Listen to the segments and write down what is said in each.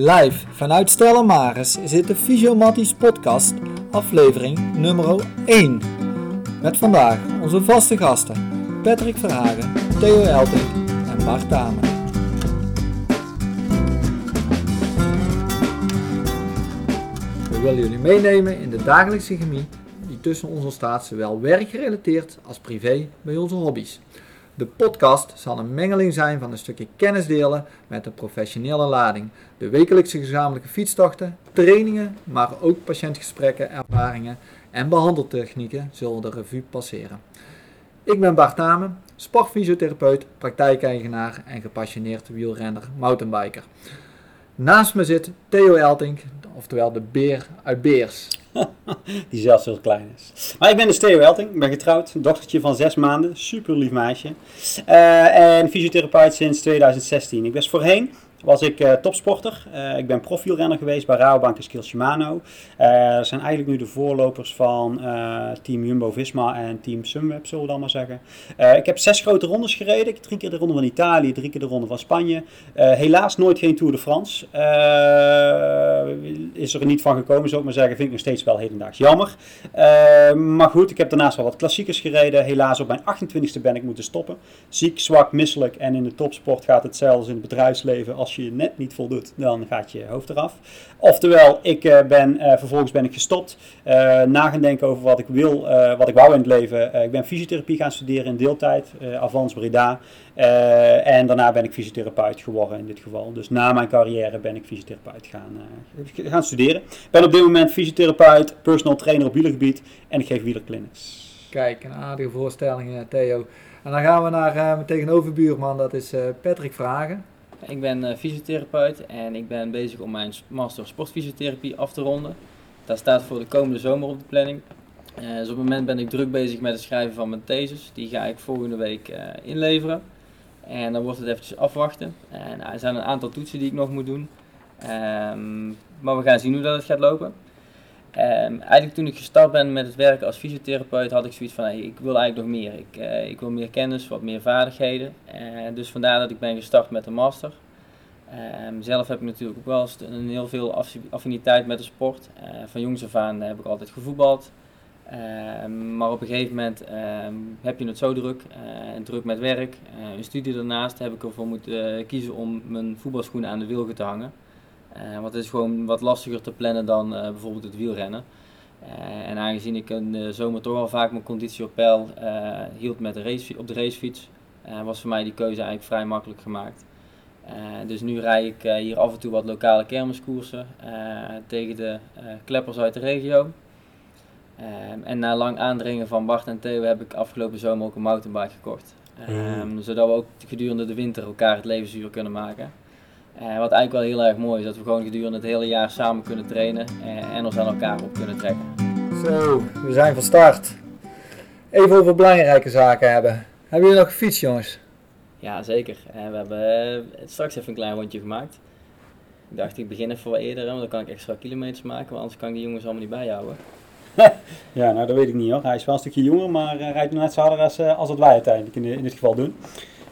Live vanuit Stella Maris is dit de Fysiomatties podcast, aflevering nummer 1. Met vandaag onze vaste gasten Patrick Verhagen, Theo Elting en Bart Tamer. We willen jullie meenemen in de dagelijkse chemie die tussen ons ontstaat, zowel werkgerelateerd als privé bij onze hobby's. De podcast zal een mengeling zijn van een stukje kennis delen met een professionele lading. De wekelijkse gezamenlijke fietstochten, trainingen, maar ook patiëntgesprekken, ervaringen en behandeltechnieken zullen de revue passeren. Ik ben Bart Tamen, sportfysiotherapeut, praktijkeigenaar en gepassioneerd wielrenner, mountainbiker. Naast me zit Theo Eltink, oftewel de beer uit Beers. Die zelfs heel klein is. Maar ik ben dus Theo Elting, ik ben getrouwd, dochtertje van zes maanden, super lief meisje. Uh, en fysiotherapeut sinds 2016. Ik was voorheen was ik uh, topsporter. Uh, ik ben profielrenner geweest bij Rabobank en Skills Shimano. Uh, dat zijn eigenlijk nu de voorlopers van team Jumbo-Visma en team Sunweb, zullen we dan maar zeggen. ik heb zes grote rondes gereden. Drie keer de ronde van Italië, drie keer de ronde van Spanje. helaas nooit geen Tour de France. is er niet van gekomen, zou ik maar zeggen. Vind ik nog steeds wel hedendaags jammer. maar goed, ik heb daarnaast wel wat klassiekers gereden. Helaas op mijn 28e ben ik moeten stoppen. Ziek, zwak, misselijk en in de topsport gaat het zelfs in het bedrijfsleven als je net niet voldoet, dan gaat je hoofd eraf. Oftewel, ik uh, ben, uh, vervolgens ben ik gestopt, uh, na gaan denken over wat ik wil, wat ik wou in het leven. ik ben fysiotherapie gaan studeren in deeltijd, Avans Breda. en daarna ben ik fysiotherapeut geworden in dit geval. Dus na mijn carrière ben ik fysiotherapeut gaan, gaan studeren. Ik ben op dit moment fysiotherapeut, personal trainer op wielergebied en ik geef wielerclinics. Kijk, een aardige voorstelling Theo. En dan gaan we naar mijn tegenoverbuurman, dat is Patrick Vragen. Ik ben uh, fysiotherapeut en ik ben bezig om mijn master sportfysiotherapie af te ronden. Dat staat voor de komende zomer op de planning. Uh, dus op het moment ben ik druk bezig met het schrijven van mijn thesis. Die ga ik volgende week uh, inleveren. En dan wordt het eventjes afwachten. En er zijn een aantal toetsen die ik nog moet doen. Um, maar we gaan zien hoe dat het gaat lopen. Um, eigenlijk toen ik gestart ben met het werken als fysiotherapeut had ik zoiets van hey, ik wil eigenlijk nog meer. Ik, uh, ik wil meer kennis, wat meer vaardigheden. Uh, dus vandaar dat ik ben gestart met de master. Um, zelf heb ik natuurlijk ook wel een heel veel affiniteit met de sport. Uh, van jongs af aan heb ik altijd gevoetbald. Um, maar op een gegeven moment heb je het zo druk, druk met werk, een studie daarnaast, heb ik ervoor moeten kiezen om mijn voetbalschoenen aan de wilgen te hangen. Uh, want het is gewoon wat lastiger te plannen dan uh, bijvoorbeeld het wielrennen. Uh, en aangezien ik in de zomer toch al vaak mijn conditie op peil hield met de race, op de racefiets, was voor mij die keuze eigenlijk vrij makkelijk gemaakt. dus nu rij ik hier af en toe wat lokale kermiskoersen tegen de kleppers uit de regio. en na lang aandringen van Bart en Theo heb ik afgelopen zomer ook een mountainbike gekocht. Mm. Zodat we ook gedurende de winter elkaar het leven zuur kunnen maken. Uh, wat eigenlijk wel heel erg mooi is, dat we gewoon gedurende het hele jaar samen kunnen trainen uh, en ons aan elkaar op kunnen trekken. Zo, we zijn van start. Even over belangrijke zaken hebben. Hebben jullie nog gefietst, jongens? Ja, zeker. Uh, we hebben straks even een klein rondje gemaakt. Ik dacht, ik begin even wat eerder, want dan kan ik extra kilometers maken, want anders kan ik die jongens allemaal niet bijhouden. ja, nou dat weet ik niet hoor. Hij is wel een stukje jonger, maar rijdt net zo harder als, als wat wij uiteindelijk in, in dit geval doen.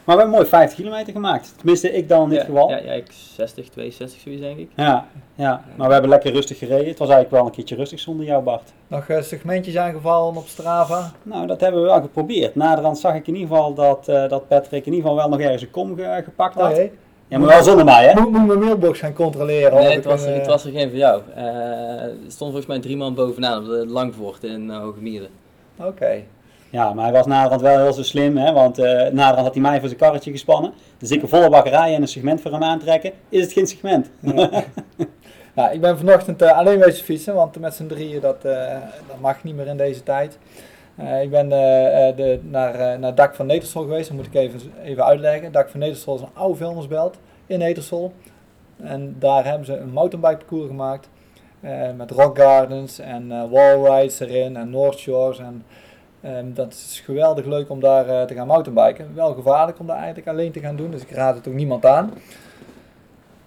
Maar we hebben mooi 50 kilometer gemaakt. Tenminste, ik dan in dit geval. Ja, ja, ik 60, 62 zoiets denk ik. Ja, ja, maar we hebben lekker rustig gereden. Het was eigenlijk wel een keertje rustig zonder jou, Bart. Nog uh, segmentjes aangevallen op Strava? Nou, dat hebben we wel geprobeerd. Naderhand zag ik in ieder geval dat, uh, dat Patrick in ieder geval wel nog ergens een kom ge gepakt had. Oh, ja, maar wel zonder mij, hè? Moet, moet mijn mailbox gaan controleren? Nee, het was, het was er geen voor jou. Uh, er stond volgens mij drie man bovenaan op de Langvoort in uh, Hoogmieren. Oké. Ja, maar hij was naderhand wel heel zo slim, hè, want uh, naderhand had hij mij voor zijn karretje gespannen. Dus ik een volle bakkerij en een segment voor hem aantrekken, is het geen segment. Ja. nou, ik ben vanochtend uh, alleen wezen fietsen, want met z'n drieën dat, uh, dat mag niet meer in deze tijd. ik ben de, naar, naar dak van Nedersol geweest, dat moet ik even, even uitleggen. Dak van Nedersol is een oude vuilnisbelt in Nedersol. En daar hebben ze een mountainbike parcours gemaakt. met rock gardens en wallrides erin en North Shores en Um, dat is geweldig leuk om daar uh, te gaan mountainbiken. Wel gevaarlijk om daar eigenlijk alleen te gaan doen, dus ik raad het ook niemand aan.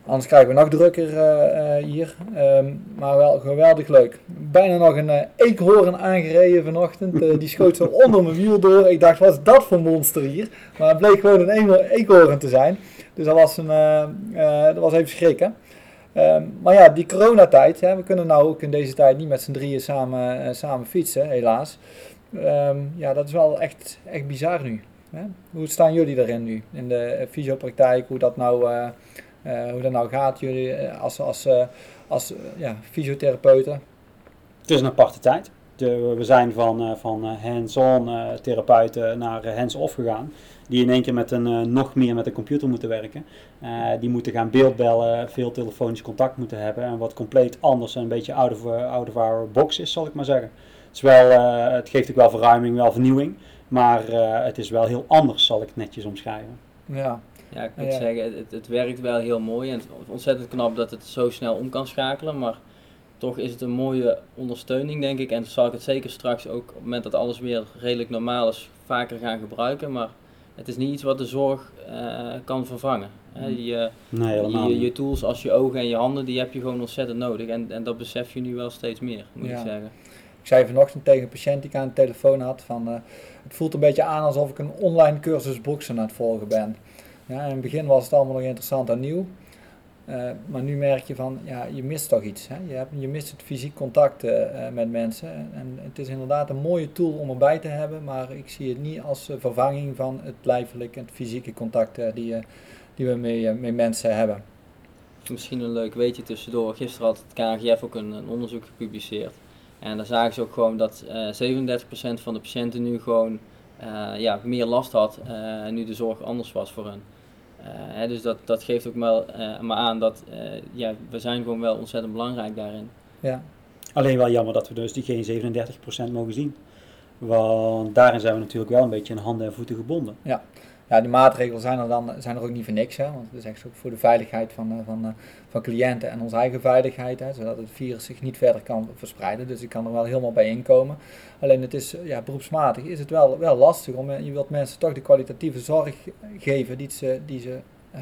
Anders krijgen we nog drukker uh, uh, hier. Um, maar wel geweldig leuk. Bijna nog een eekhoorn aangereden vanochtend. die schoot zo onder mijn wiel door. Ik dacht, wat is dat voor monster hier? Maar het bleek gewoon een eekhoorn te zijn. Dus dat was, een, dat was even schrikken. Ehm, maar ja, die coronatijd, hè, we kunnen nou ook in deze tijd niet met z'n drieën samen, eh, samen fietsen, helaas. Ehm, ja, dat is wel echt, echt bizar nu. Hè? Hoe staan jullie daarin nu, in de fysiopraktijk, hoe dat nou, eh, eh, hoe dat nou gaat, jullie eh, als, als, als ja, fysiotherapeuten? Het is een aparte tijd. De- we zijn van, van hands-on therapeuten naar hands-off gegaan. Die in één keer met een, nog meer met een computer moeten werken. Die moeten gaan beeldbellen, veel telefonisch contact moeten hebben. En wat compleet anders en een beetje out out of our box is, zal ik maar zeggen. Het, is wel, eh, het geeft ook wel verruiming, wel vernieuwing. Maar eh, het is wel heel anders, zal ik het netjes omschrijven. Ja, Ja, ik moet Ja. zeggen, het, het werkt wel heel mooi en het is ontzettend knap dat het zo snel om kan schakelen. Maar toch is het een mooie ondersteuning, denk ik. En zal ik het zeker straks ook op het moment dat alles weer redelijk normaal is, vaker gaan gebruiken. Maar het is niet iets wat de zorg eh, kan vervangen. Hè, Mm. je, Nee, helemaal je, je tools als je ogen en je handen, die heb je gewoon ontzettend nodig. En, en dat besef je nu wel steeds meer, moet Ja. ik zeggen. Ik zei vanochtend tegen een patiënt die ik aan de telefoon had van eh, het voelt een beetje aan alsof ik een online cursus boksen aan het volgen ben. Ja, in het begin was het allemaal nog interessant en nieuw. Eh, maar nu merk je van, ja, je mist toch iets. Hè? Je, hebt, je mist het fysiek contact eh, met mensen. En het is inderdaad een mooie tool om erbij te hebben, maar ik zie het niet als vervanging van het lijfelijke en het fysieke contact die, die we eh, met mensen hebben. Misschien een leuk weetje tussendoor. Gisteren had het KNGF ook een onderzoek gepubliceerd. En daar zagen ze ook gewoon dat eh 37% van de patiënten nu gewoon eh, ja, meer last had. eh, nu de zorg anders was voor hen. Eh, hè, dus dat, dat geeft ook wel eh, maar aan dat eh, ja, we zijn gewoon wel ontzettend belangrijk daarin. Ja, Alleen wel jammer dat we dus die geen 37% mogen zien. Want daarin zijn we natuurlijk wel een beetje aan handen en voeten gebonden. ja, die maatregelen zijn er dan zijn er ook niet voor niks. Hè? Want het is echt ook voor de veiligheid van, eh, van, eh, van cliënten en onze eigen veiligheid. Hè? Zodat het virus zich niet verder kan verspreiden. Dus ik kan er wel helemaal bij inkomen. Alleen het is, eh, ja, beroepsmatig is het wel, wel lastig. Om, je wilt mensen toch de kwalitatieve zorg geven die ze, die ze, eh,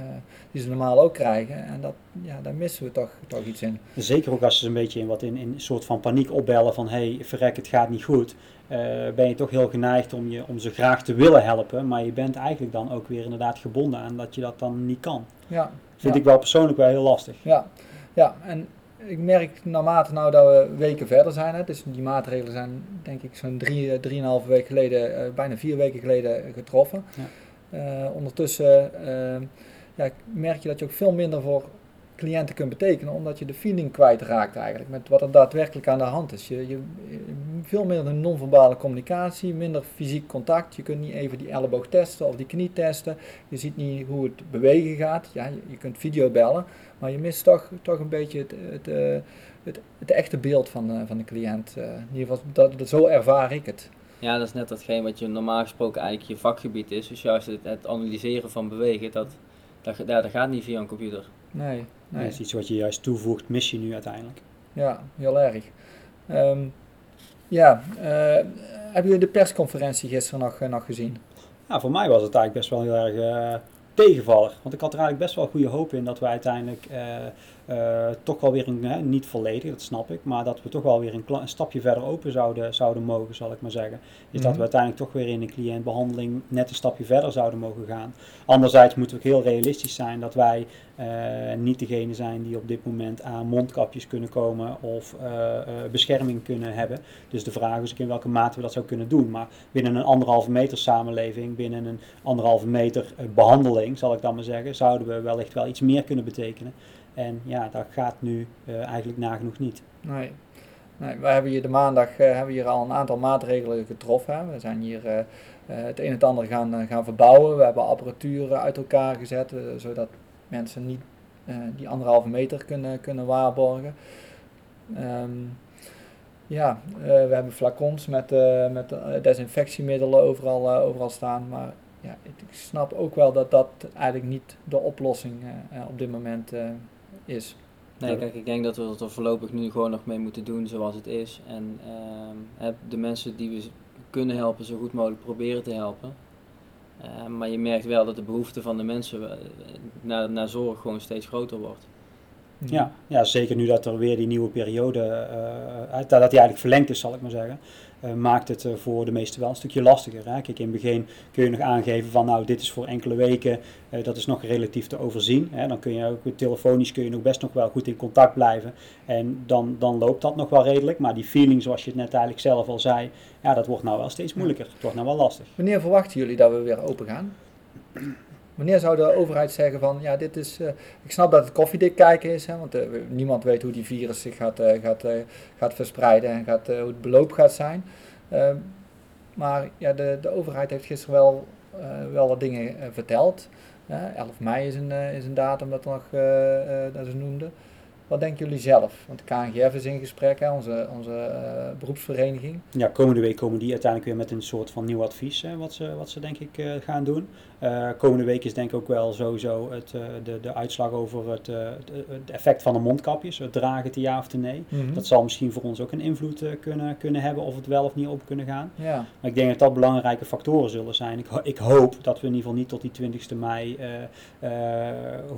die ze normaal ook krijgen. En dat, ja, daar missen we toch, toch iets in. Zeker ook als ze een beetje in wat in, in een soort van paniek opbellen van hé, hey, verrek, het gaat niet goed. eh, ben je toch heel geneigd om, je, om ze graag te willen helpen. Maar je bent eigenlijk dan ook weer inderdaad gebonden aan dat je dat dan niet kan. Ja, Vind Ja. ik wel persoonlijk wel heel lastig. Ja, ja, en ik merk naarmate nou dat we weken verder zijn, hè, dus die maatregelen zijn denk ik zo'n drie, eh, drieënhalve week geleden, bijna vier weken geleden getroffen. Eh, ondertussen ja, merk je dat je ook veel minder voor cliënten kunt betekenen, omdat je de feeling kwijtraakt eigenlijk met wat er daadwerkelijk aan de hand is. Je, je, veel een non-verbale communicatie, minder fysiek contact. Je kunt niet even die elleboog testen of die knie testen. Je ziet niet hoe het bewegen gaat. Ja, je, je kunt video bellen, maar je mist toch, toch een beetje het, het, eh, het, echte beeld van, eh, van de cliënt. Eh, in ieder geval, dat, dat, zo ervaar ik het. Ja, dat is net datgene wat je normaal gesproken eigenlijk je vakgebied is. Dus juist het, het analyseren van bewegen, dat, dat, ja, dat gaat niet via een computer. Nee, Dat nee. is iets wat je juist toevoegt, mis je nu uiteindelijk. Ja, heel erg. Ehm, ja, eh, hebben jullie de persconferentie gisteren nog, eh, nog gezien? Ja, voor mij was het eigenlijk best wel heel erg eh, tegenvaller. Want ik had er eigenlijk best wel goede hoop in dat we uiteindelijk eh, eh, toch wel weer een, hè, niet volledig, dat snap ik, maar dat we toch wel weer een, een stapje verder open zouden, zouden mogen, zal ik maar zeggen. Is dat Mhm. we uiteindelijk toch weer in een cliëntbehandeling net een stapje verder zouden mogen gaan. Anderzijds moeten we ook heel realistisch zijn dat wij eh, niet degene zijn die op dit moment aan mondkapjes kunnen komen of eh, bescherming kunnen hebben. Dus de vraag is ook in welke mate we dat zou kunnen doen. Maar binnen een anderhalve meter samenleving, binnen een anderhalve meter eh, behandeling, zal ik dan maar zeggen, zouden we wellicht wel iets meer kunnen betekenen. En ja, dat gaat nu eh, eigenlijk nagenoeg niet. Nee. nee we hebben hier de maandag eh, hebben hier al een aantal maatregelen getroffen. We zijn hier eh, het een en het ander gaan, gaan verbouwen. We hebben apparatuur uit elkaar gezet, zodat mensen niet die anderhalve meter kunnen, kunnen waarborgen. Ehm, ja, we hebben flacons met, met desinfectiemiddelen overal, overal staan. Maar ja, ik snap ook wel dat dat eigenlijk niet de oplossing op dit moment eh, is. Nee, kijk, ik denk dat we het er voorlopig nu gewoon nog mee moeten doen zoals het is. En ehm, de mensen die we kunnen helpen, zo goed mogelijk proberen te helpen. Eh, maar je merkt wel dat de behoefte van de mensen eh, naar, naar zorg gewoon steeds groter wordt. Ja, ja, zeker nu dat er weer die nieuwe periode, uh, dat die eigenlijk verlengd is, zal ik maar zeggen. Uh, maakt het uh, voor de meesten wel een stukje lastiger. Hè? Kijk, in het begin kun je nog aangeven van nou, dit is voor enkele weken, uh, dat is nog relatief te overzien. Hè? Dan kun je ook telefonisch kun je nog best nog wel goed in contact blijven. En dan, dan loopt dat nog wel redelijk. Maar die feeling, zoals je het net eigenlijk zelf al zei, ja, dat wordt nou wel steeds moeilijker. Het wordt nou wel lastig. Wanneer verwachten jullie dat we weer open gaan? Wanneer zou de overheid zeggen van, ja, dit is, uh, ik snap dat het koffiedik kijken is, hè, want uh, niemand weet hoe die virus zich gaat, uh, gaat, gaat verspreiden en gaat, hoe het beloop gaat zijn. Ehm, maar ja, de, de overheid heeft gisteren wel, wel wat dingen verteld. 11 mei is een, is een datum dat, nog, dat ze noemden. Wat denken jullie zelf? Want de KNGF is in gesprek, hè, onze, onze beroepsvereniging. Ja, komende week komen die uiteindelijk weer met een soort van nieuw advies, hè, wat, ze, wat ze denk ik gaan doen. Uh, komende week is denk ik ook wel sowieso het, de, de uitslag over het, het, effect van de mondkapjes, het dragen het ja of nee. Mm -hmm. Dat zal misschien voor ons ook een invloed kunnen, kunnen hebben of het wel of niet op kunnen gaan. Ja. Maar ik denk dat dat belangrijke factoren zullen zijn. Ik, ik hoop dat we in ieder geval niet tot die 20e mei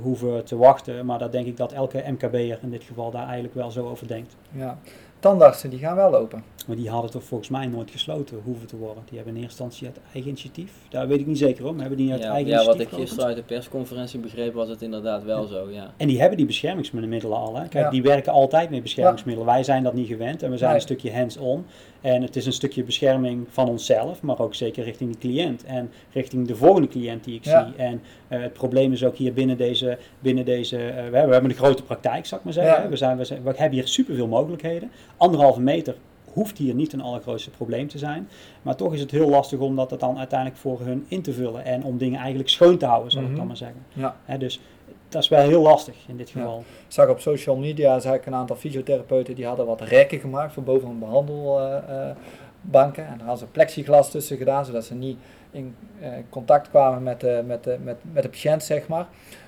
hoeven te wachten, maar dat denk ik dat elke MKB'er in dit geval daar eigenlijk wel zo over denkt. Ja, tandartsen die gaan wel open. Maar die hadden toch volgens mij nooit gesloten hoeven te worden. Die hebben in eerste instantie uit eigen initiatief. Daar weet ik niet zeker om. Hebben die uit ja, eigen ja, initiatief wat ik gisteren uit de persconferentie begreep was het inderdaad wel zo, ja. En die hebben die beschermingsmiddelen al. Hè. Kijk, ja. die werken altijd met beschermingsmiddelen. Wij zijn dat niet gewend en we zijn Nee. een stukje hands-on. En het is een stukje bescherming van onszelf, maar ook zeker richting de cliënt en richting de volgende cliënt die ik Ja. zie. En eh, het probleem is ook hier binnen deze, binnen deze eh, we, hebben, we hebben een grote praktijk, zal ik maar zeggen. Ja. We, zijn, we, zijn, we hebben hier superveel mogelijkheden. Anderhalve meter hoeft hier niet een allergrootste probleem te zijn. Maar toch is het heel lastig om dat dan uiteindelijk voor hun in te vullen en om dingen eigenlijk schoon te houden, zal ik Mhm. dan maar zeggen. Ja. Dus dat is wel heel lastig in dit Ja. geval. Ik zag op social media zag ik een aantal fysiotherapeuten die hadden wat rekken gemaakt voor boven een behandelbanken. en daar hadden ze plexiglas tussen gedaan, zodat ze niet in eh, contact kwamen met de, met, de, met, met de patiënt, zeg maar.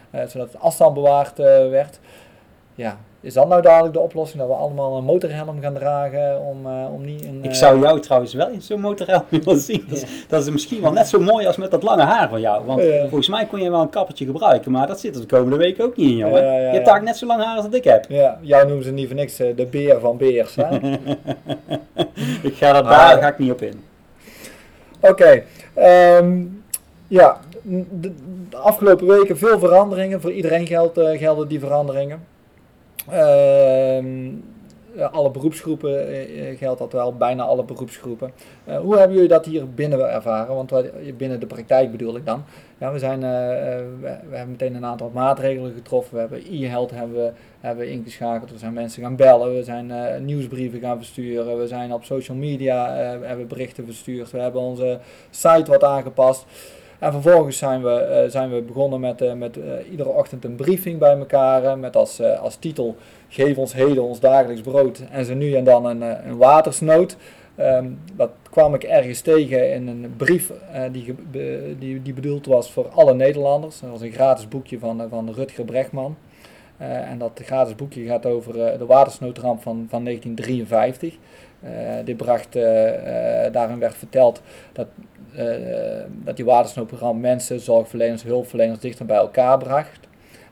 Eh, zodat de afstand bewaard eh, werd. Ja, is dat nou dadelijk de oplossing dat we allemaal een motorhelm gaan dragen om, eh, om niet een... Ik eh, zou jou trouwens wel in zo'n motorhelm willen zien. Dat is, dat is misschien wel net zo mooi als met dat lange haar van jou. Want Ja. volgens mij kon je wel een kappertje gebruiken, maar dat zit er de komende week ook niet in, jongen. Ja, ja, je hebt eigenlijk net zo lang haar als dat ik heb. Ja, jou noemen ze niet voor niks eh, de beer van beers. hè? ik ga daar, Ah. daar ga ik niet op in. Oké, ehm, ja, de, de afgelopen weken veel veranderingen. Voor iedereen geldt, eh, gelden die veranderingen. Ehm, alle beroepsgroepen eh, eh, geldt dat wel, bijna alle beroepsgroepen. Eh, hoe hebben jullie dat hier binnen ervaren? Want binnen de praktijk bedoel ik dan. Ja, we, zijn, we, hebben meteen een aantal maatregelen getroffen. We hebben e-health hebben we, hebben ingeschakeld. We zijn mensen gaan bellen. We zijn nieuwsbrieven gaan versturen. We zijn op social media hebben berichten verstuurd. We hebben onze site wat aangepast. En vervolgens zijn we, eh, zijn we begonnen met, eh, met eh, iedere ochtend een briefing bij elkaar. met als, als titel: Geef ons heden ons dagelijks brood. En zo nu en dan een, een watersnood. Ehm, dat kwam ik ergens tegen in een brief die, die, die bedoeld was voor alle Nederlanders. Dat was een gratis boekje van, van Rutger Bregman. En dat gratis boekje gaat over de watersnoodramp van, van 1953. Eh, dit bracht, daarin werd verteld dat, dat die watersnoodramp mensen, zorgverleners, hulpverleners dichter bij elkaar bracht.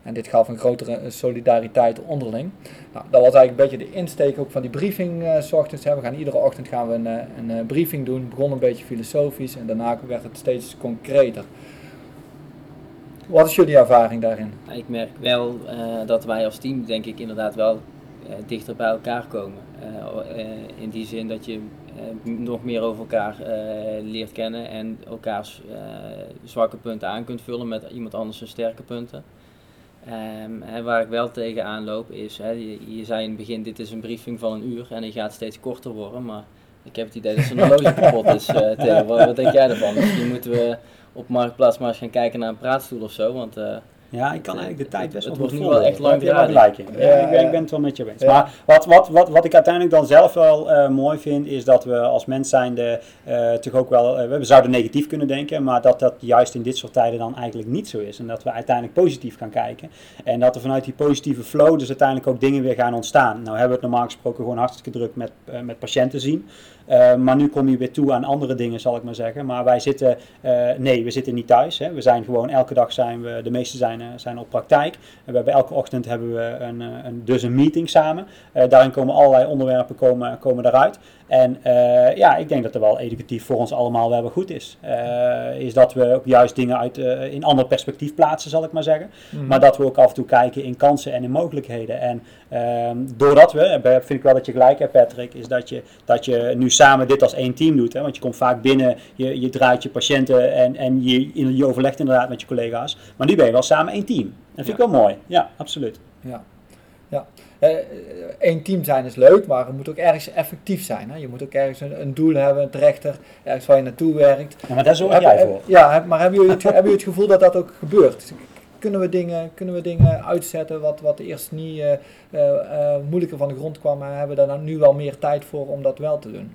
En dit gaf een grotere eh, solidariteit onderling. Nou, dat was eigenlijk een beetje de insteek ook van die briefing eh. Hè. We gaan iedere ochtend gaan we een, eh, een eh, briefing doen. Het begon een beetje filosofisch en daarna werd het steeds concreter. Wat is jullie ervaring daarin? Ik merk wel eh, dat wij als team denk ik inderdaad wel eh, dichter bij elkaar komen. Eh, eh, in die zin dat je eh, nog meer over elkaar eh, leert kennen en elkaars eh, zwakke punten aan kunt vullen met iemand anders zijn sterke punten. Ehm, hè, waar ik wel tegenaan loop is, hè, je, je zei in het begin dit is een briefing van een uur en die gaat steeds korter worden, maar ik heb het idee dat zijn horloge kapot is. eh Theo. wat, wat denk jij ervan? Misschien moeten we op Marktplaats maar eens gaan kijken naar een praatstoel of zo, want... eh, Ja, ik kan eigenlijk de tijd best Het wel wordt goed nu wel echt gelijk in. Ja, ik, ben, ik ben het wel met je eens. Ja. Maar wat, wat, wat, wat ik uiteindelijk dan zelf wel eh, mooi vind, is dat we als mens zijnde eh toch ook wel, eh, we zouden negatief kunnen denken, maar dat dat juist in dit soort tijden dan eigenlijk niet zo is. En dat we uiteindelijk positief gaan kijken. En dat er vanuit die positieve flow dus uiteindelijk ook dingen weer gaan ontstaan. Nou hebben we het normaal gesproken gewoon hartstikke druk met, met patiënten zien. Eh, maar nu kom je weer toe aan andere dingen, zal ik maar zeggen. Maar wij zitten, eh, nee, we zitten niet thuis. Hè. We zijn gewoon, elke dag zijn we, de meeste zijn eh, zijn op praktijk. We hebben elke ochtend hebben we een, een, dus een meeting samen. Daarin komen allerlei onderwerpen komen, komen daaruit. En eh, ja, ik denk dat er wel educatief voor ons allemaal wel goed is. Eh, is dat we ook juist dingen uit, eh, in ander perspectief plaatsen, zal ik maar zeggen. Mhm. Maar dat we ook af en toe kijken in kansen en in mogelijkheden. En ehm, doordat we, vind ik wel dat je gelijk hebt Patrick, is dat je, dat je nu samen dit als één team doet. Hè? Want je komt vaak binnen, je, je draait je patiënten en, en je, je overlegt inderdaad met je collega's. Maar nu ben je wel samen één team. Dat vind ik wel mooi. Ja, absoluut. Ja. Ja. Eh, Eén team zijn is leuk, maar het moet ook ergens effectief zijn. Hè? Je moet ook ergens een, een doel hebben, een trechter, ergens waar je naartoe werkt. Ja, maar daar zorg jij voor. Ja, maar hebben jullie, het, hebben jullie het gevoel dat dat ook gebeurt? Kunnen we dingen, kunnen we dingen uitzetten wat, wat eerst niet eh, eh, eh, moeilijker van de grond kwam, maar hebben we daar nu wel meer tijd voor om dat wel te doen?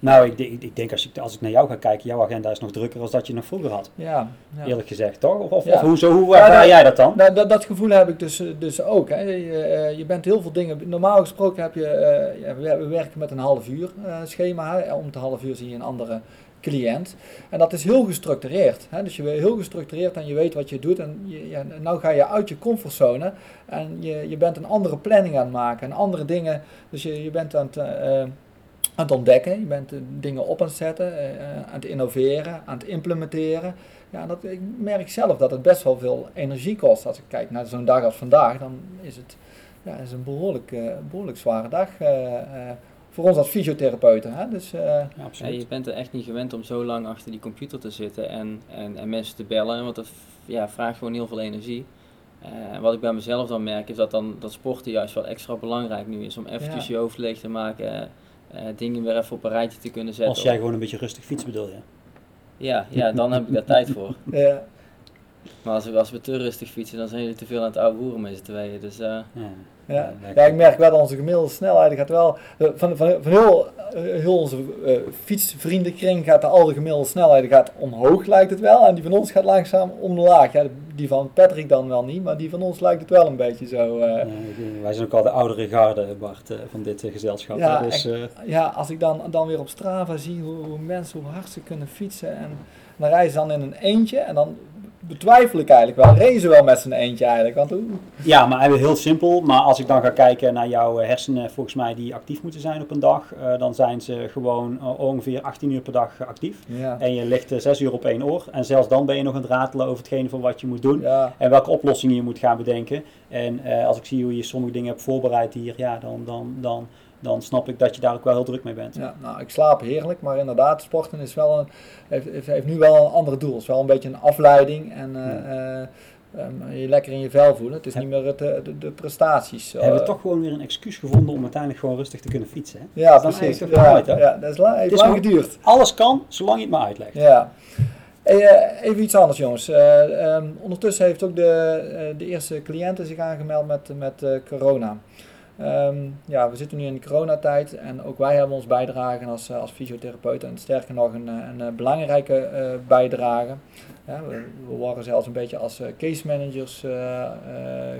Nou, ik, denk- ik denk als ik, als ik naar jou ga kijken, jouw agenda is nog drukker dan dat je nog vroeger had. Ja, ja. Eerlijk gezegd, toch? Of, of, Ja. of hoe, zo, hoe ervaar jij dat dan? Nou, dat, dat gevoel heb ik dus, eh, dus ook. Hè. Je, eh, je bent heel veel dingen. Normaal gesproken heb je. eh, we, we werken met een half uur schema. Hè. Om het half uur zie je een andere cliënt. En dat is heel gestructureerd. Hè. Dus je bent heel gestructureerd en je weet wat je doet. En je, ja, nou ga je uit je comfortzone. En je, je bent een andere planning aan het maken. En andere dingen. Dus je, je bent aan het. Aan het ontdekken, je bent eh, dingen op aan het zetten, eh, eh, aan het innoveren, aan het implementeren. Ja, dat, ik merk zelf dat het best wel veel energie kost. Als ik kijk naar zo'n dag als vandaag, dan is het ja, is een behoorlijk, eh, behoorlijk zware dag eh, eh, voor ons als fysiotherapeuten. Hè? Dus, eh, Ja, Ja, absoluut. je bent er echt niet gewend om zo lang achter die computer te zitten en, en, en mensen te bellen, want dat ja, vraagt gewoon heel veel energie. Eh, En wat ik bij mezelf dan merk is dat, dan, dat sporten juist wel extra belangrijk nu is om eventjes Ja. je hoofd leeg te maken, eh, eh, dingen weer even op een rijtje te kunnen zetten. Als jij gewoon een beetje rustig fietst bedoel je? Ja, ja, dan heb ik daar tijd voor. ja. Maar als we, als we te rustig fietsen, dan zijn jullie te veel aan het oude boeren met z'n tweeën. Dus eh, Ja. Ja, ik merk wel dat onze gemiddelde snelheid gaat wel. eh, Van, van, van heel, eh, heel onze eh, fietsvriendenkring gaat de alle gemiddelde snelheid gaat omhoog, lijkt het wel. En die van ons gaat langzaam omlaag. Ja, die van Patrick dan wel niet, maar die van ons lijkt het wel een beetje zo. eh. Ja, wij zijn ook al de oudere garde, Bart, van dit gezelschap. Ja, hè. dus, eh, ja, als ik dan, dan weer op Strava zie hoe, hoe mensen, hoe hard ze kunnen fietsen. En dan rijden ze dan in een eentje. En dan betwijfel ik eigenlijk wel. Reden ze wel met z'n eentje eigenlijk. Want hoe, ja, maar eigenlijk heel simpel. Maar als ik dan ga kijken naar jouw eh, hersenen, volgens mij die actief moeten zijn op een dag, eh, dan zijn ze gewoon eh, ongeveer 18 uur per dag actief. ja. En je ligt eh, 6 uur op één oor. En zelfs dan ben je nog aan het ratelen over hetgene van wat je moet doen. Ja, En welke oplossingen je moet gaan bedenken. En als ik zie hoe je sommige dingen hebt voorbereid hier, ja, dan, dan, dan, dan snap ik dat je daar ook wel heel druk mee bent. Ja, nou, ik slaap heerlijk, maar inderdaad, sporten is wel een, heeft, heeft, nu wel een ander doel. Het is wel een beetje een afleiding en eh, eh, ehm, je lekker in je vel voelen. Het is Heb- niet meer het, eh, de, de prestaties. We hebben toch gewoon weer een excuus gevonden om uiteindelijk gewoon rustig te kunnen fietsen. Hè? Ja, dat is precies. Ja, toch? ja, dat is la, heeft is lang geduurd. Alles kan, zolang je het maar uitlegt. Ja. Even iets anders, jongens. Eh, ehm, ondertussen heeft ook de, de eerste cliënten zich aangemeld met, met corona. Ehm, ja, we zitten nu in de coronatijd en ook wij hebben ons bijdrage als, eh, als fysiotherapeut en sterker nog een, eh, een, eh, belangrijke bijdrage. Ja, we, worden zelfs een beetje als case managers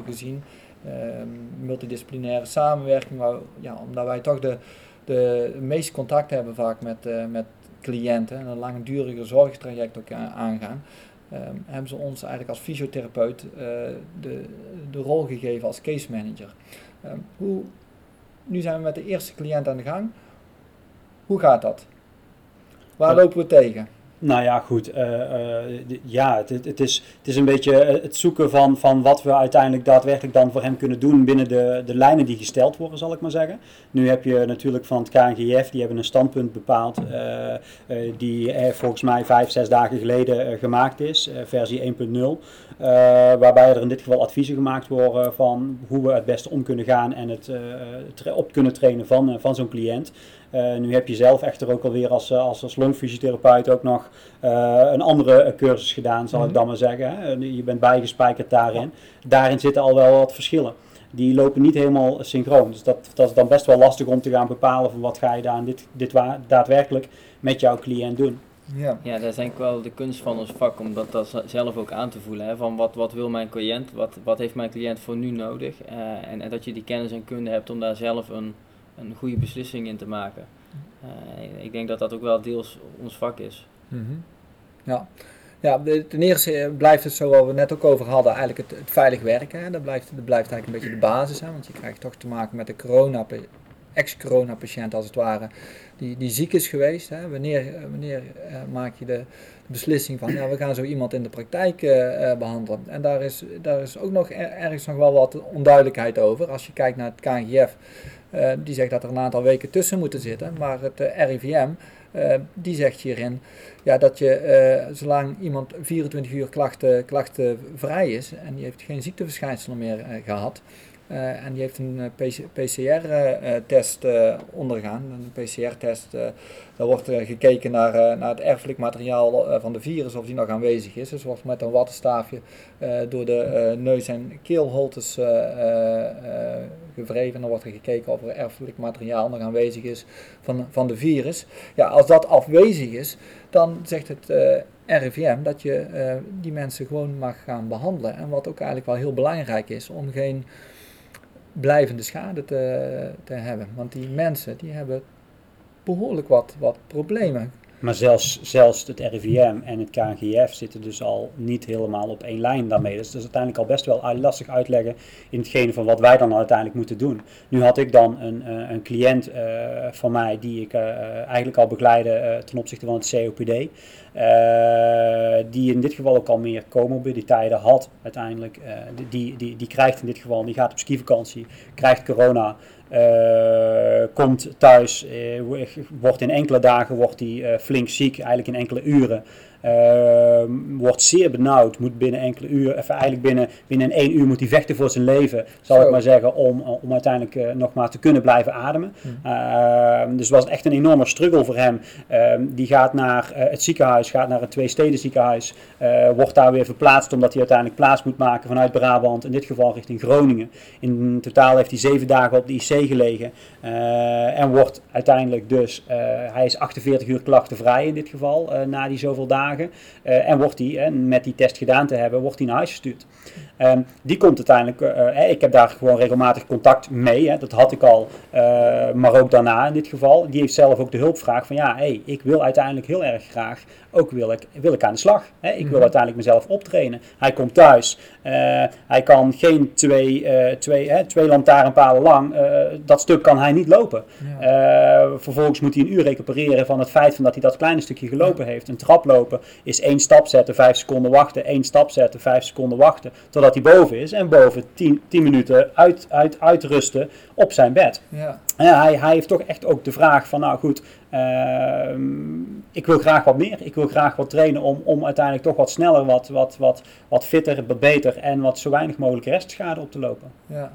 gezien. Ehm, multidisciplinaire samenwerking, waar, ja, omdat wij toch de, de meeste contact hebben vaak met, met cliënten en een langdurige zorgtraject ook aangaan, ehm, hebben ze ons eigenlijk als fysiotherapeut de, de rol gegeven als case manager. Ehm, hoe, nu zijn we met de eerste cliënt aan de gang. Hoe gaat dat? Waar lopen we tegen? Nou ja, goed. eh, eh, ja, het, het, is, het is een beetje eh, het zoeken van, van wat we uiteindelijk daadwerkelijk dan voor hem kunnen doen binnen de, de lijnen die gesteld worden, zal ik maar zeggen. Nu heb je natuurlijk van het KNGF, die hebben een standpunt bepaald, eh, die volgens mij vijf, zes dagen geleden gemaakt is, versie 1.0. eh, waarbij er in dit geval adviezen gemaakt worden van hoe we het beste om kunnen gaan en het op kunnen trainen van, van zo'n cliënt. Eh, nu heb je zelf echter ook alweer als, eh, als, als longfysiotherapeut ook nog eh, een andere cursus gedaan, zal Mhm. ik dan maar zeggen. Hè. Je bent bijgespijkerd daarin. Daarin zitten al wel wat verschillen. Die lopen niet helemaal synchroon. Dus dat, dat is dan best wel lastig om te gaan bepalen van wat ga je daar dit, dit wa- daadwerkelijk met jouw cliënt doen. Ja. ja, dat is denk ik wel de kunst van ons vak, om dat, dat zelf ook aan te voelen. Hè? Van wat, wat wil mijn cliënt, wat, wat heeft mijn cliënt voor nu nodig? Eh, en, en dat je die kennis en kunde hebt om daar zelf een, een goede beslissing in te maken. Eh, ik denk dat dat ook wel deels ons vak is. Mhm. Ja. Ja, ten eerste eh, blijft het zo, waar we net ook over hadden, eigenlijk het, veilig werken. Hè. Dat, blijft, dat blijft eigenlijk een beetje de basis, hè, want je krijgt toch te maken met de corona, ex-corona-patiënt als het ware, die, die ziek is geweest. Hè. Wanneer, eh, wanneer maak je de, beslissing van, ja, we gaan zo iemand in de praktijk eh, eh, behandelen. En daar is, daar is ook nog er- ergens nog wel wat onduidelijkheid over. Als je kijkt naar het KNGF, eh, die zegt dat er een aantal weken tussen moeten zitten, maar het eh, RIVM, eh, die zegt hierin ja, dat je, zolang iemand 24 uur klachten, klachten vrij is en die heeft geen ziekteverschijnselen meer eh, gehad, eh, en die heeft een PCR-test eh, ondergaan. Een PCR-test, eh daar wordt eh, gekeken naar, eh, naar het erfelijk materiaal eh, van de virus, of die nog aanwezig is. Dus wordt met een wattenstaafje eh, door de eh, neus- en keelholtes eh, eh, eh, gevreven. En dan wordt er gekeken of er erfelijk materiaal nog aanwezig is van, van de virus. Ja, als dat afwezig is, dan zegt het eh, RIVM dat je eh, die mensen gewoon mag gaan behandelen. En wat ook eigenlijk wel heel belangrijk is, om geen blijvende schade te, te hebben. Want die mensen die hebben behoorlijk wat, wat problemen. Maar zelfs, zelfs het RIVM en het KNGF zitten dus al niet helemaal op één lijn daarmee. Dus dat is uiteindelijk al best wel lastig uitleggen in hetgene van wat wij dan uiteindelijk moeten doen. Nu had ik dan een, eh, een cliënt eh, van mij die ik eh, eigenlijk al begeleide ten opzichte van het COPD. die in dit geval ook al meer comorbiditeiten had uiteindelijk. die, die, die krijgt in dit geval, die gaat op skivakantie, krijgt corona. Eh, komt thuis, eh, wordt in enkele dagen wordt hij eh, flink ziek, eigenlijk in enkele uren. Ehm, wordt zeer benauwd, moet binnen enkele uur, even eigenlijk binnen, binnen één uur moet hij vechten voor zijn leven, zal Zo. ik maar zeggen, om, om uiteindelijk eh, nog maar te kunnen blijven ademen. Ehm, dus het was echt een enorme struggle voor hem. Ehm, die gaat naar eh, het ziekenhuis, gaat naar het Twee-Steden ziekenhuis, eh, wordt daar weer verplaatst omdat hij uiteindelijk plaats moet maken vanuit Brabant, in dit geval richting Groningen. In totaal heeft hij zeven dagen op de IC gelegen eh, en wordt uiteindelijk dus, eh, hij is 48 uur klachtenvrij in dit geval, eh, na die zoveel dagen. Eh, en wordt hij, eh, met die test gedaan te hebben, wordt hij naar huis gestuurd. Ehm, die komt uiteindelijk, eh, eh, ik heb daar gewoon regelmatig contact mee, hè, dat had ik al, eh, maar ook daarna in dit geval. Die heeft zelf ook de hulpvraag van ja, hey, ik wil uiteindelijk heel erg graag, ook wil ik, wil ik aan de slag. Hè. Ik wil Mhm. uiteindelijk mezelf optrainen. Hij komt thuis, hij kan geen twee, twee, hè, twee lantaarnpalen lang, dat stuk kan hij niet lopen. Ja. Vervolgens moet hij een uur recupereren van het feit van dat hij dat kleine stukje gelopen heeft. Een trap lopen is één stap zetten, vijf seconden wachten, één stap zetten, vijf seconden wachten, totdat hij boven is. En boven tien, tien minuten uit, uit, uitrusten op zijn bed. ja. Ja, hij, hij heeft toch echt ook de vraag van, nou goed, ehm, ik wil graag wat meer. Ik wil graag wat trainen om, om uiteindelijk toch wat sneller, wat, wat, wat, wat fitter, wat beter en wat zo weinig mogelijk restschade op te lopen. Ja,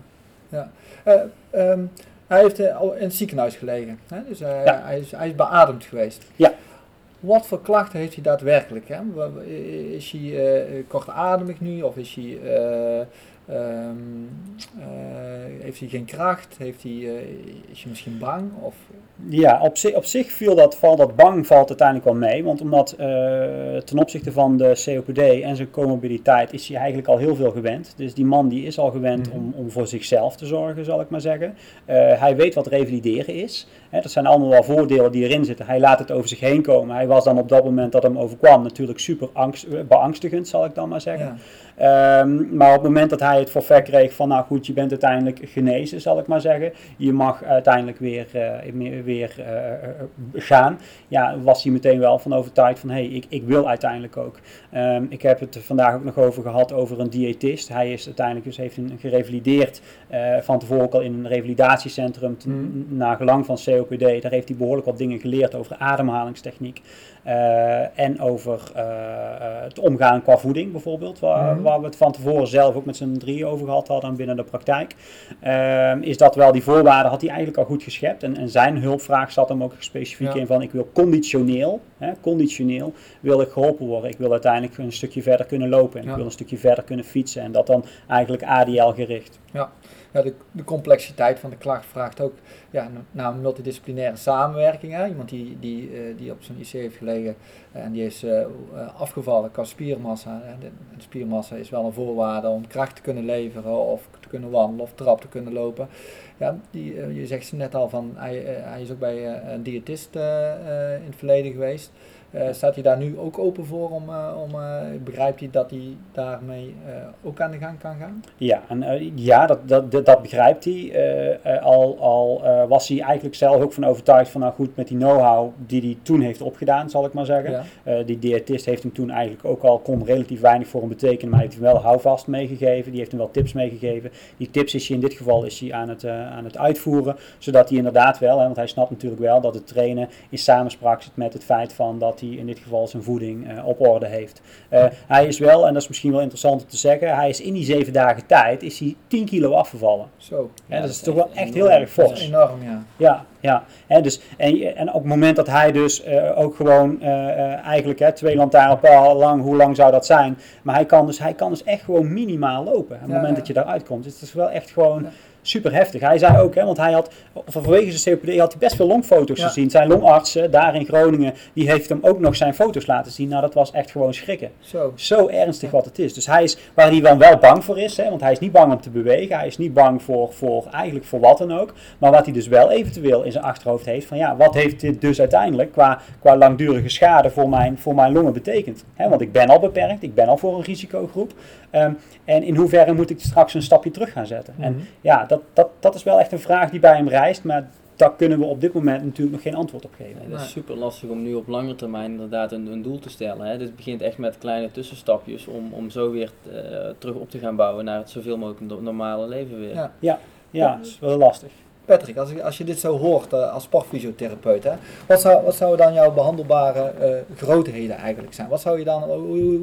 ja. Eh, ehm, hij heeft eh, al in het ziekenhuis gelegen. Hè? Dus eh, Ja. hij, is, hij is beademd geweest. Ja. Wat voor klachten heeft hij daadwerkelijk? Hè? Is hij eh, kortademig nu of is hij, eh, ehm, eh, heeft hij geen kracht? Heeft hij, is hij misschien bang? Of, Ja, op zich, op zich viel dat, valt dat bang valt uiteindelijk wel mee. Want omdat eh, ten opzichte van de COPD en zijn comorbiditeit is hij eigenlijk al heel veel gewend. Dus die man die is al gewend Mhm. om, om voor zichzelf te zorgen, zal ik maar zeggen. Eh, hij weet wat revalideren is. Hè, dat zijn allemaal wel voordelen die erin zitten. Hij laat het over zich heen komen. Hij was dan op dat moment dat hem overkwam natuurlijk super angst, eh, beangstigend, zal ik dan maar zeggen. ja. Ehm, maar op het moment dat hij het forfait kreeg van, nou goed, je bent uiteindelijk genezen, zal ik maar zeggen. Je mag uiteindelijk weer, meer- weer eh, eh, gaan. Ja, was hij meteen wel van overtuigd van, hé, hey, ik, ik wil uiteindelijk ook. Ehm, ik heb het vandaag ook nog over gehad over een diëtist. Hij is uiteindelijk dus heeft een gerevalideerd eh, van tevoren ook al in een revalidatiecentrum Mhm. naar gelang van COPD. Daar heeft hij behoorlijk wat dingen geleerd over ademhalingstechniek. Eh, en over eh, eh, het omgaan qua voeding bijvoorbeeld, waar, Mhm. waar we het van tevoren zelf ook met z'n drieën over gehad hadden binnen de praktijk. Ehm, is dat wel die voorwaarden had hij eigenlijk al goed geschept. En, en zijn hulpvraag zat hem ook specifiek Ja. in van ik wil conditioneel, hè, conditioneel wil ik geholpen worden. Ik wil uiteindelijk een stukje verder kunnen lopen en Ja. ik wil een stukje verder kunnen fietsen. En dat dan eigenlijk ADL gericht. Ja, de, de complexiteit van de klacht vraagt ook ja, naar een multidisciplinaire samenwerking. Hè? Iemand die, die, eh, die op zijn IC heeft gelegen en die is eh, eh, afgevallen qua spiermassa. Hè? De, spiermassa is wel een voorwaarde om kracht te kunnen leveren of te kunnen wandelen of trap te kunnen lopen. Ja, die, je zegt net al van, hij, hij is ook bij een diëtist in het verleden geweest. Eh, staat hij daar nu ook open voor om, eh, om eh, begrijpt hij dat hij daarmee ook aan de gang kan gaan? Ja, en, ja dat, dat, dat, begrijpt hij. Al al was hij eigenlijk zelf ook van overtuigd van, nou goed, met die know-how die hij toen heeft opgedaan, zal ik maar zeggen. Ja. Die diëtist heeft hem toen eigenlijk ook al, kon relatief weinig voor hem betekenen, maar heeft hem wel houvast meegegeven. Die heeft hem wel tips meegegeven. Die tips is hij in dit geval is hij aan, het, aan het uitvoeren, zodat hij inderdaad wel, hè, want hij snapt natuurlijk wel dat het trainen in samenspraak zit met het feit van dat hij in dit geval zijn voeding eh, op orde heeft. Eh, hij is wel, en dat is misschien wel interessant om te zeggen, hij is in die zeven dagen tijd is hij 10 kilo afgevallen. Zo, Ja, dat is toch wel echt heel erg dat is fors. enorm, ja. Ja, ja. Hè, dus, en, en op het moment dat hij dus eh, ook gewoon eh, eh, eigenlijk hè, twee lantaarnpalen lang, hoe lang zou dat zijn? Maar hij kan dus, hij kan dus echt gewoon minimaal lopen. Op het Ja, moment ja. dat je daaruit komt. Dus het is wel echt gewoon Ja. Super heftig. Hij zei ook, hè, want hij had vanwege zijn COPD had hij best veel longfoto's Ja. gezien. Zijn longarts eh, daar in Groningen, die heeft hem ook nog zijn foto's laten zien. Nou, dat was echt gewoon schrikken. Zo, Zo ernstig wat het is. Dus hij is, waar hij dan wel bang voor is, hè, want hij is niet bang om te bewegen, hij is niet bang voor, voor eigenlijk voor wat dan ook. Maar wat hij dus wel eventueel in zijn achterhoofd heeft, van ja, wat heeft dit dus uiteindelijk qua, qua langdurige schade voor mijn, voor mijn longen betekend? Hè, want ik ben al beperkt, ik ben al voor een risicogroep. Ehm, en in hoeverre moet ik straks een stapje terug gaan zetten? En Mhm. ja, dat, dat, dat is wel echt een vraag die bij hem rijst, maar daar kunnen we op dit moment natuurlijk nog geen antwoord op geven. Nee, dat is super lastig om nu op lange termijn inderdaad een, een doel te stellen. Hè. Dit begint echt met kleine tussenstapjes om, om zo weer eh, terug op te gaan bouwen naar het zoveel mogelijk no- normale leven weer. Ja. Ja, dat is wel lastig. Patrick, als, als je dit zo hoort eh, als sportfysiotherapeut, hè, wat, zou, wat zouden dan jouw behandelbare eh, grootheden eigenlijk zijn? Wat zou je dan, hoe,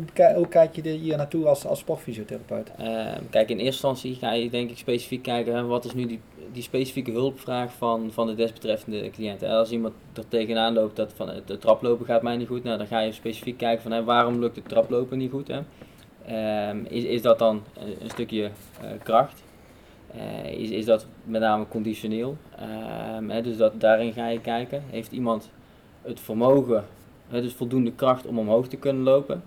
kijk- je er hier naartoe als, als sportfysiotherapeut? Eh, kijk, in eerste instantie ga je denk ik specifiek kijken, wat is nu die, die specifieke hulpvraag van, van de desbetreffende cliënt. Als iemand er tegenaan loopt dat van het traplopen gaat mij niet goed, nou, dan ga je specifiek kijken van waarom lukt het traplopen niet goed. Hè. Ehm, is, is dat dan een, een stukje eh, kracht? Eh, is, is dat met name conditioneel? Ehm, hè, dus dat, daarin ga je kijken. Heeft iemand het vermogen, hè, dus voldoende kracht om omhoog te kunnen lopen?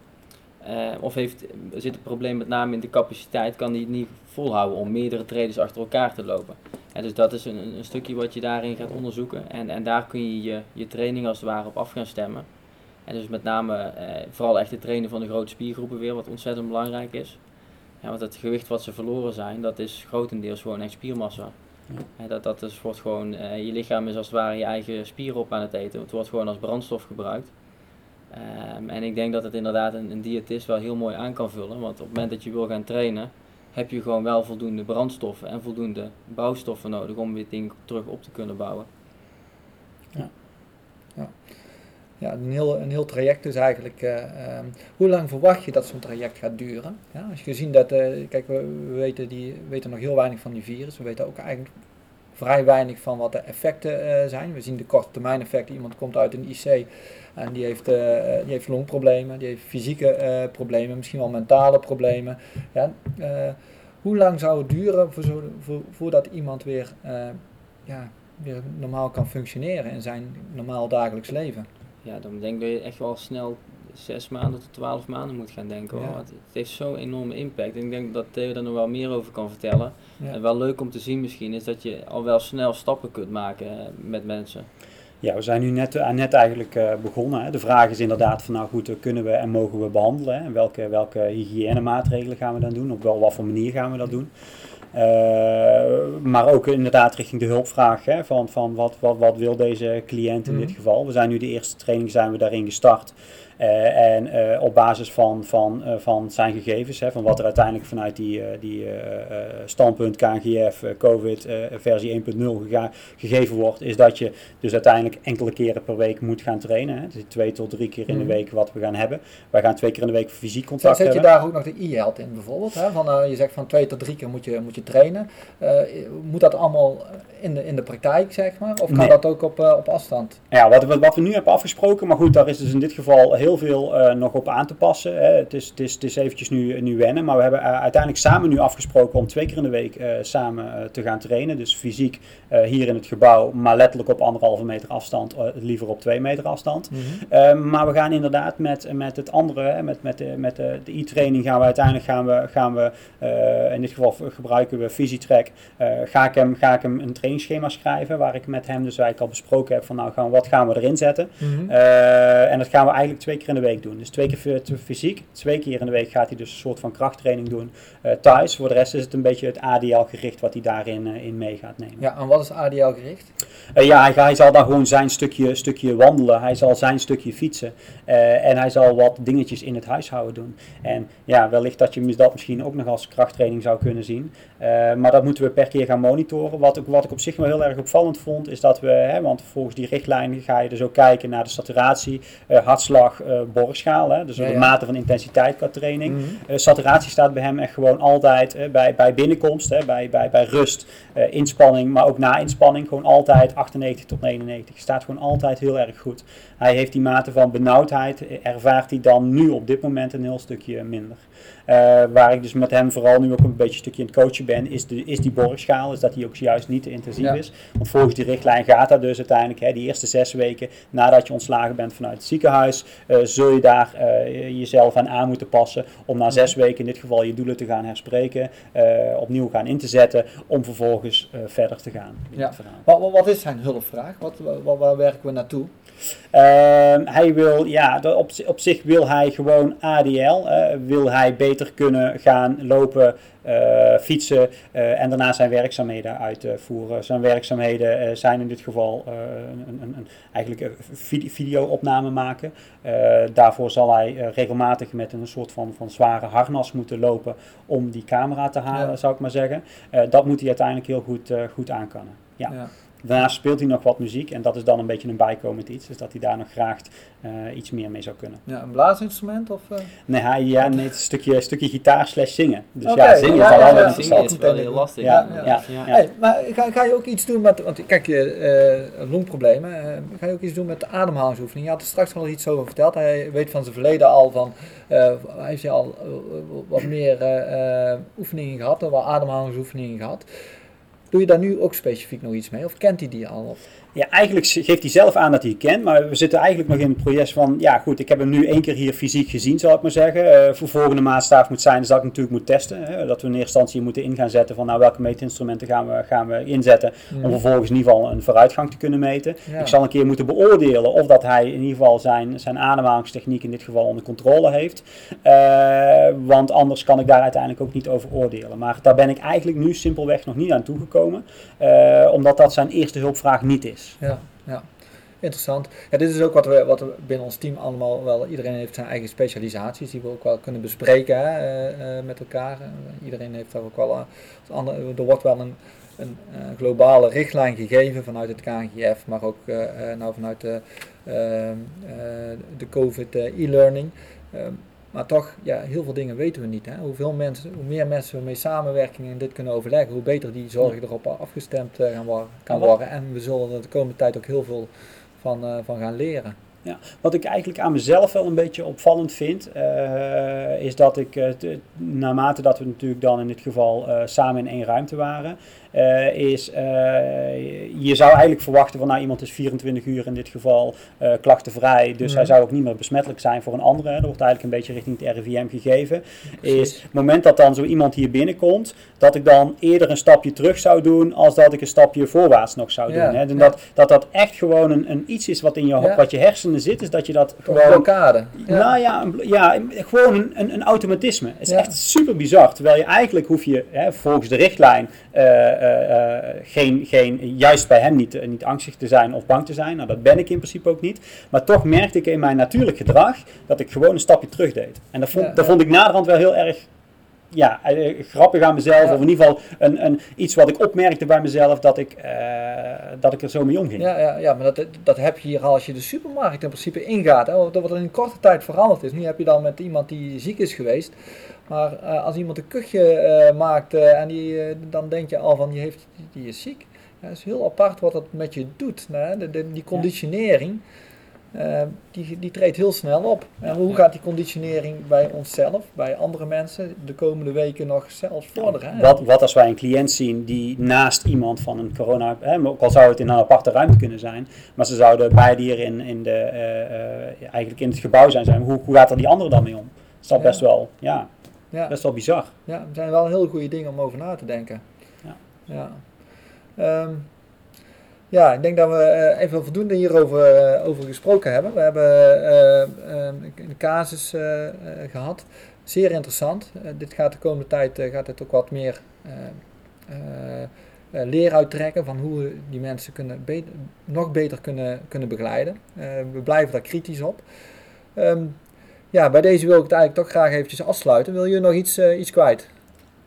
Eh, of heeft, zit het probleem met name in de capaciteit, kan hij het niet volhouden om meerdere trades achter elkaar te lopen? Hè, dus dat is een, een stukje wat je daarin gaat onderzoeken. En, en daar kun je, je je training als het ware op af gaan stemmen. En dus met name eh, vooral echt het trainen van de grote spiergroepen weer, wat ontzettend belangrijk is. Ja, want het gewicht wat ze verloren zijn, dat is grotendeels gewoon echt spiermassa. Ja. Dat, dat is, wordt gewoon, eh, je lichaam is als het ware je eigen spieren op aan het eten. Het wordt gewoon als brandstof gebruikt. Ehm, en ik denk dat het inderdaad een, een diëtist wel heel mooi aan kan vullen. Want op het moment dat je wil gaan trainen, heb je gewoon wel voldoende brandstoffen en voldoende bouwstoffen nodig om dit ding terug op te kunnen bouwen. Ja, een heel, een heel traject dus eigenlijk. eh, ehm, hoe lang verwacht je dat zo'n traject gaat duren? Ja, als je gezien dat, eh, kijk, we, we weten, die, we weten nog heel weinig van die virus. We weten ook eigenlijk vrij weinig van wat de effecten eh, zijn. We zien de korte termijn effecten. Iemand komt uit een IC en die heeft, die heeft longproblemen, die heeft fysieke problemen, misschien wel mentale problemen. Ja, hoe lang zou het duren voor zo, voor, voordat iemand weer, ja, weer normaal kan functioneren in zijn normaal dagelijks leven? Ja, dan denk ik dat je echt wel snel zes maanden tot twaalf maanden moet gaan denken. Ja. Want het heeft zo'n enorme impact. En ik denk dat Theo daar nog wel meer over kan vertellen. Ja. En wel leuk om te zien misschien is dat je al wel snel stappen kunt maken eh, met mensen. Ja, we zijn nu net, eh, net eigenlijk eh, begonnen. Hè. De vraag is inderdaad van nou goed, kunnen we en mogen we behandelen? Hè? En welke, welke hygiënemaatregelen gaan we dan doen? Op wel wat voor manier gaan we dat doen? Eh, maar ook inderdaad richting de hulpvraag hè, van, van wat, wat, wat wil deze cliënt in Mhm. dit geval. We zijn nu de eerste training zijn we daarin gestart. Eh, en eh, op basis van, van, eh, van zijn gegevens, hè, van wat er uiteindelijk vanuit die, die standpunt KNGF, COVID versie 1.0 gega- gegeven wordt, is dat je dus uiteindelijk enkele keren per week moet gaan trainen. Hè. Dus twee tot drie keer in de Mhm. week wat we gaan hebben. Wij gaan twee keer in de week fysiek Zet, contact zet je hebben. daar ook nog de e-health in bijvoorbeeld? Hè? Van, je zegt van twee tot drie keer moet je, moet je trainen. Moet dat allemaal in de, in de praktijk, zeg maar? Of kan Nee. dat ook op, op afstand? Ja, wat, wat, wat we nu hebben afgesproken, maar goed, daar is dus in dit geval heel heel veel eh, nog op aan te passen. Hè. Het, is, het, is, het is eventjes nu, nu wennen, maar we hebben eh, uiteindelijk samen nu afgesproken om twee keer in de week eh, samen te gaan trainen. Dus fysiek hier in het gebouw, maar letterlijk op anderhalve meter afstand, liever op twee meter afstand. Mhm. Eh, maar we gaan inderdaad met, met het andere, hè, met, met, de, met de, e-training gaan we uiteindelijk gaan we, gaan we in dit geval gebruiken we Visitrack. Eh, ga, ik hem, ga ik hem een trainingsschema schrijven waar ik met hem dus eigenlijk al besproken heb van nou gaan, wat gaan we erin zetten. Mhm. En dat gaan we eigenlijk twee keer in de week doen. Dus twee keer fysiek, twee keer in de week gaat hij dus een soort van krachttraining doen eh, thuis. Voor de rest is het een beetje het ADL gericht wat hij daarin eh, in mee gaat nemen. Ja, en wat is ADL gericht? Eh, ja, hij, hij zal dan gewoon zijn stukje, stukje wandelen. Hij zal zijn stukje fietsen. En hij zal wat dingetjes in het huishouden doen. En ja, wellicht dat je dat misschien ook nog als krachttraining zou kunnen zien. Maar dat moeten we per keer gaan monitoren. Wat ik, wat ik op zich wel heel erg opvallend vond, is dat we, hè, want volgens die richtlijn ga je dus ook kijken naar de saturatie, hartslag, eh borgschaal. Hè, dus Ja, de mate van intensiteit qua training. Mhm. Eh, saturatie staat bij hem echt gewoon altijd bij, bij binnenkomst, hè, bij, bij, bij rust, eh, inspanning, maar ook na inspanning. Gewoon altijd 98 tot 99. Staat gewoon altijd heel erg goed. Hij heeft die mate van benauwdheid, ervaart hij dan nu op dit moment een heel stukje minder. Waar ik dus met hem vooral nu ook een beetje een stukje in het coachen ben, is, de, is die borgschaal. Dus dat die ook juist niet te intensief Ja. is. Want volgens die richtlijn gaat dat dus uiteindelijk, hè, die eerste zes weken nadat je ontslagen bent vanuit het ziekenhuis, zul je daar eh, jezelf aan aan moeten passen om na zes weken in dit geval je doelen te gaan herspreken, eh, opnieuw gaan in te zetten, om vervolgens eh, verder te gaan. Ja. Wat, wat, is zijn hulpvraag? Wat, waar werken we naartoe? Ehm, hij wil, ja, op, op zich wil hij gewoon ADL. eh, wil hij beter kunnen gaan lopen, eh, fietsen eh, en daarna zijn werkzaamheden uitvoeren. Zijn werkzaamheden eh, zijn in dit geval eh, een, een, een, eigenlijk een vide- video-opname maken. Eh, daarvoor zal hij eh, regelmatig met een soort van, van zware harnas moeten lopen om die camera te halen, Ja. zou ik maar zeggen. Eh, dat moet hij uiteindelijk heel goed, eh, goed aankunnen. Ja. Ja. Daarnaast speelt hij nog wat muziek en dat is dan een beetje een bijkomend iets. Dus dat hij daar nog graag eh, iets meer mee zou kunnen. Ja, een blaasinstrument? Of, eh? Nee, hij, ja, nee het is een stukje, stukje gitaar slash zingen. Dus ja, zingen ja, is al ja, wel ja. interessant. Zingen is wel heel lastig. Ja, Ja, ja, ja. ja. Hey, maar ga, ga je ook iets doen met, want kijk, je eh, longproblemen, eh, ga je ook iets doen met de ademhalingsoefening? Je had er straks al iets over verteld, hij weet van zijn verleden al van, eh, hij heeft al eh, wat meer eh, eh, oefeningen gehad, wat ademhalingsoefeningen gehad. Doe je daar nu ook specifiek nog iets mee of kent hij die al? Ja, eigenlijk geeft hij zelf aan dat hij het kent, maar we zitten eigenlijk nog in het proces van, ja goed, ik heb hem nu één keer hier fysiek gezien, zal ik maar zeggen. Eh, voor volgende maatstaaf moet zijn, dus dat ik natuurlijk moet testen. Hè, dat we in eerste instantie moeten in gaan zetten van, nou welke meetinstrumenten gaan we, gaan we inzetten, om vervolgens in ieder geval een vooruitgang te kunnen meten. Ja. Ik zal een keer moeten beoordelen of dat hij in ieder geval zijn, zijn ademhalingstechniek in dit geval onder controle heeft. Eh, want anders kan ik daar uiteindelijk ook niet over oordelen. Maar daar ben ik eigenlijk nu simpelweg nog niet aan toegekomen, eh, omdat dat zijn eerste hulpvraag niet is. Ja, ja. Interessant. Ja, dit is ook wat we, wat we binnen ons team allemaal wel. Iedereen heeft zijn eigen specialisaties die we ook wel kunnen bespreken eh, eh, met elkaar. Iedereen heeft daar ook wel. eh, als ander, er wordt wel een, een globale richtlijn gegeven vanuit het KNGF, maar ook nou vanuit de, de COVID e-learning. Maar toch, ja, heel veel dingen weten we niet. Hè? Hoeveel mensen, hoe meer mensen we mee samenwerking in dit kunnen overleggen, hoe beter die zorg erop afgestemd eh, gaan worden, kan Ja, worden. En we zullen er de komende tijd ook heel veel van, eh, van gaan leren. Wat ik eigenlijk aan mezelf wel een beetje opvallend vind, eh, is dat ik, naarmate dat we natuurlijk dan in dit geval samen in één ruimte waren, eh, is eh, je zou eigenlijk verwachten van nou iemand is 24 uur in dit geval eh, klachtenvrij, dus Mhm. hij zou ook niet meer besmettelijk zijn voor een andere. Dat wordt eigenlijk een beetje richting het RIVM gegeven. Precies. Is het moment dat dan zo iemand hier binnenkomt, dat ik dan eerder een stapje terug zou doen als dat ik een stapje voorwaarts nog zou Ja, doen. Hè. En dat, dat dat echt gewoon een, een iets is wat in je, wat je hersenen zit, is dat je dat Een gewoon blokkade. nou ja, een, ja, een- gewoon een, een, een automatisme. Het is echt super bizar. Terwijl je eigenlijk hoef je hè, volgens de richtlijn geen, geen, juist bij hem niet, eh, niet angstig te zijn of bang te zijn. Nou, dat ben ik in principe ook niet. Maar toch merkte ik in mijn natuurlijk gedrag dat ik gewoon een stapje terug deed. En dat vond, Ja, dat vond ik naderhand wel heel erg ja, eh, grappig aan mezelf. Ja. Of in ieder geval een, een, iets wat ik opmerkte bij mezelf dat ik, eh, dat ik er zo mee omging. Ja, ja, ja, maar dat, dat heb je hier al als je de supermarkt in principe ingaat. Hè, dat wat in korte tijd veranderd is. Nu heb je dan met iemand die ziek is geweest. Maar eh, als iemand een kuchje eh, maakt eh, en die, dan denk je al van die, heeft, die, is ziek. Ja, het is heel apart wat dat met je doet. De, de- die conditionering. die, die treedt heel snel op. En hoe gaat die conditionering bij onszelf, bij andere mensen, de komende weken nog zelfs vorderen? Wat, wat als wij een cliënt zien die naast iemand van een corona, hè, ook al zou het in een aparte ruimte kunnen zijn, maar ze zouden beide hier in, in de, eigenlijk in het gebouw zijn, zijn hoe, hoe gaat er die andere dan mee om? Dat is Ja. best wel, ja, Ja. best wel bizar. Ja, het zijn wel heel goede dingen om over na te denken. Ja. Ja, Ehm, ja ik denk dat we eh, even voldoende hierover eh, over gesproken hebben. We hebben eh, eh, een casus eh, eh, gehad. Zeer interessant. Dit gaat de komende tijd gaat het ook wat meer leer uittrekken van hoe we die mensen kunnen nog beter kunnen, kunnen begeleiden. We blijven daar kritisch op. Ehm, ja, bij deze wil ik het eigenlijk toch graag eventjes afsluiten. Wil je nog iets, eh, iets kwijt?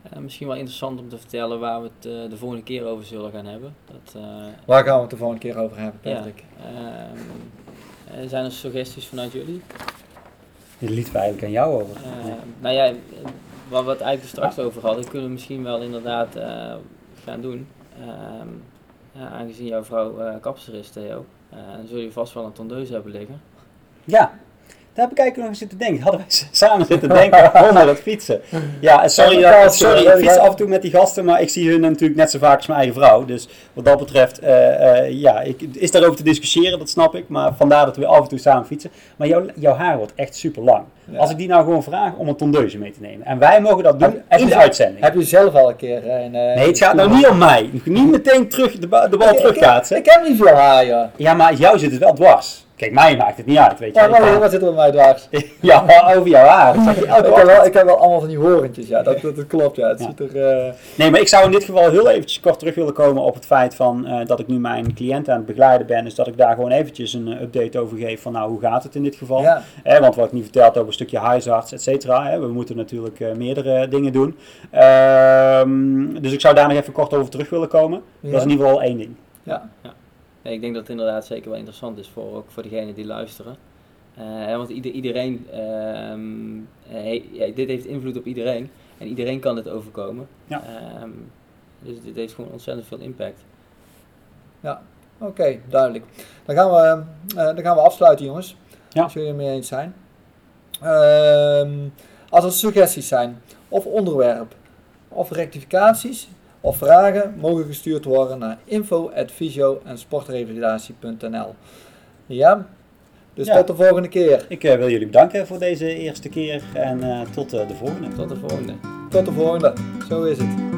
Eh, misschien wel interessant om te vertellen waar we het eh, de volgende keer over zullen gaan hebben. Dat, eh, Waar gaan we het de volgende keer over hebben, ja, Patrick? ehm, eh, zijn er suggesties vanuit jullie? Dit liet we eigenlijk aan jou over. Eh, nou ja, wat we het eigenlijk er straks over hadden, kunnen we misschien wel inderdaad eh, gaan doen. Ehm, ja, aangezien jouw vrouw eh kapster is, Theo, dan zul je vast wel een tondeus hebben liggen. Ja, daar heb ik eigenlijk nog eens zitten denken. Hadden wij samen zitten denken onder het fietsen. Ja, sorry, Ja, dat- sorry, ik fiets af en toe met die gasten, maar ik zie hun natuurlijk net zo vaak als mijn eigen vrouw. Dus wat dat betreft, eh, eh, ja, ik, is daarover te discussiëren, dat snap ik. Maar vandaar dat we af en toe samen fietsen. Maar jouw, jouw haar wordt echt super lang. Ja. Als ik die nou gewoon vraag om een tondeuze mee te nemen. En wij mogen dat doen Heb- in de uitzending. Heb je zelf al een keer eh, een... Nee, het gaat nou niet om mij. Niet meteen terug de, ba- de bal Ik- ik- terugkaatsen. Ik, heb niet veel haar, ja. Ja, maar jou zit het wel dwars. Kijk, mij maakt het niet uit, weet je. Ja, maar wat zit er bij mij dwars? Ja, over jouw haar. Ik heb, wel, ik heb wel allemaal van die horentjes, ja. Dat, dat, dat klopt, ja. Het Ja. ziet er... eh, Nee, maar ik zou in dit geval heel eventjes kort terug willen komen op het feit van eh, dat ik nu mijn cliënt aan het begeleiden ben. Dus dat ik daar gewoon eventjes een update over geef van nou, hoe gaat het in dit geval? ja. Hè, want wat ik niet verteld over een stukje huisarts, et cetera. hè, We moeten natuurlijk eh, meerdere dingen doen. Ehm, dus ik zou daar nog even kort over terug willen komen. Dat is in ieder geval één ding. Ja. Nee, ik denk dat het inderdaad zeker wel interessant is voor, ook voor degenen die luisteren. Eh, hè, want ieder, iedereen, ehm, eh, he- ja, dit heeft invloed op iedereen. En iedereen kan dit overkomen. Ja. Ehm, dus dit heeft gewoon ontzettend veel impact. Oké, duidelijk. Dan gaan, we, eh, dan gaan we afsluiten, jongens. Ja. Als jullie het mee eens zijn. Ehm, als er suggesties zijn, of onderwerp, of rectificaties, of vragen, mogen gestuurd worden naar info.visio en sportrevalidatie.nl. Ja? Dus Ja. tot de volgende keer. Ik eh, wil jullie bedanken voor deze eerste keer en eh, tot eh, de volgende. Tot de volgende. Tot de volgende. Zo is het.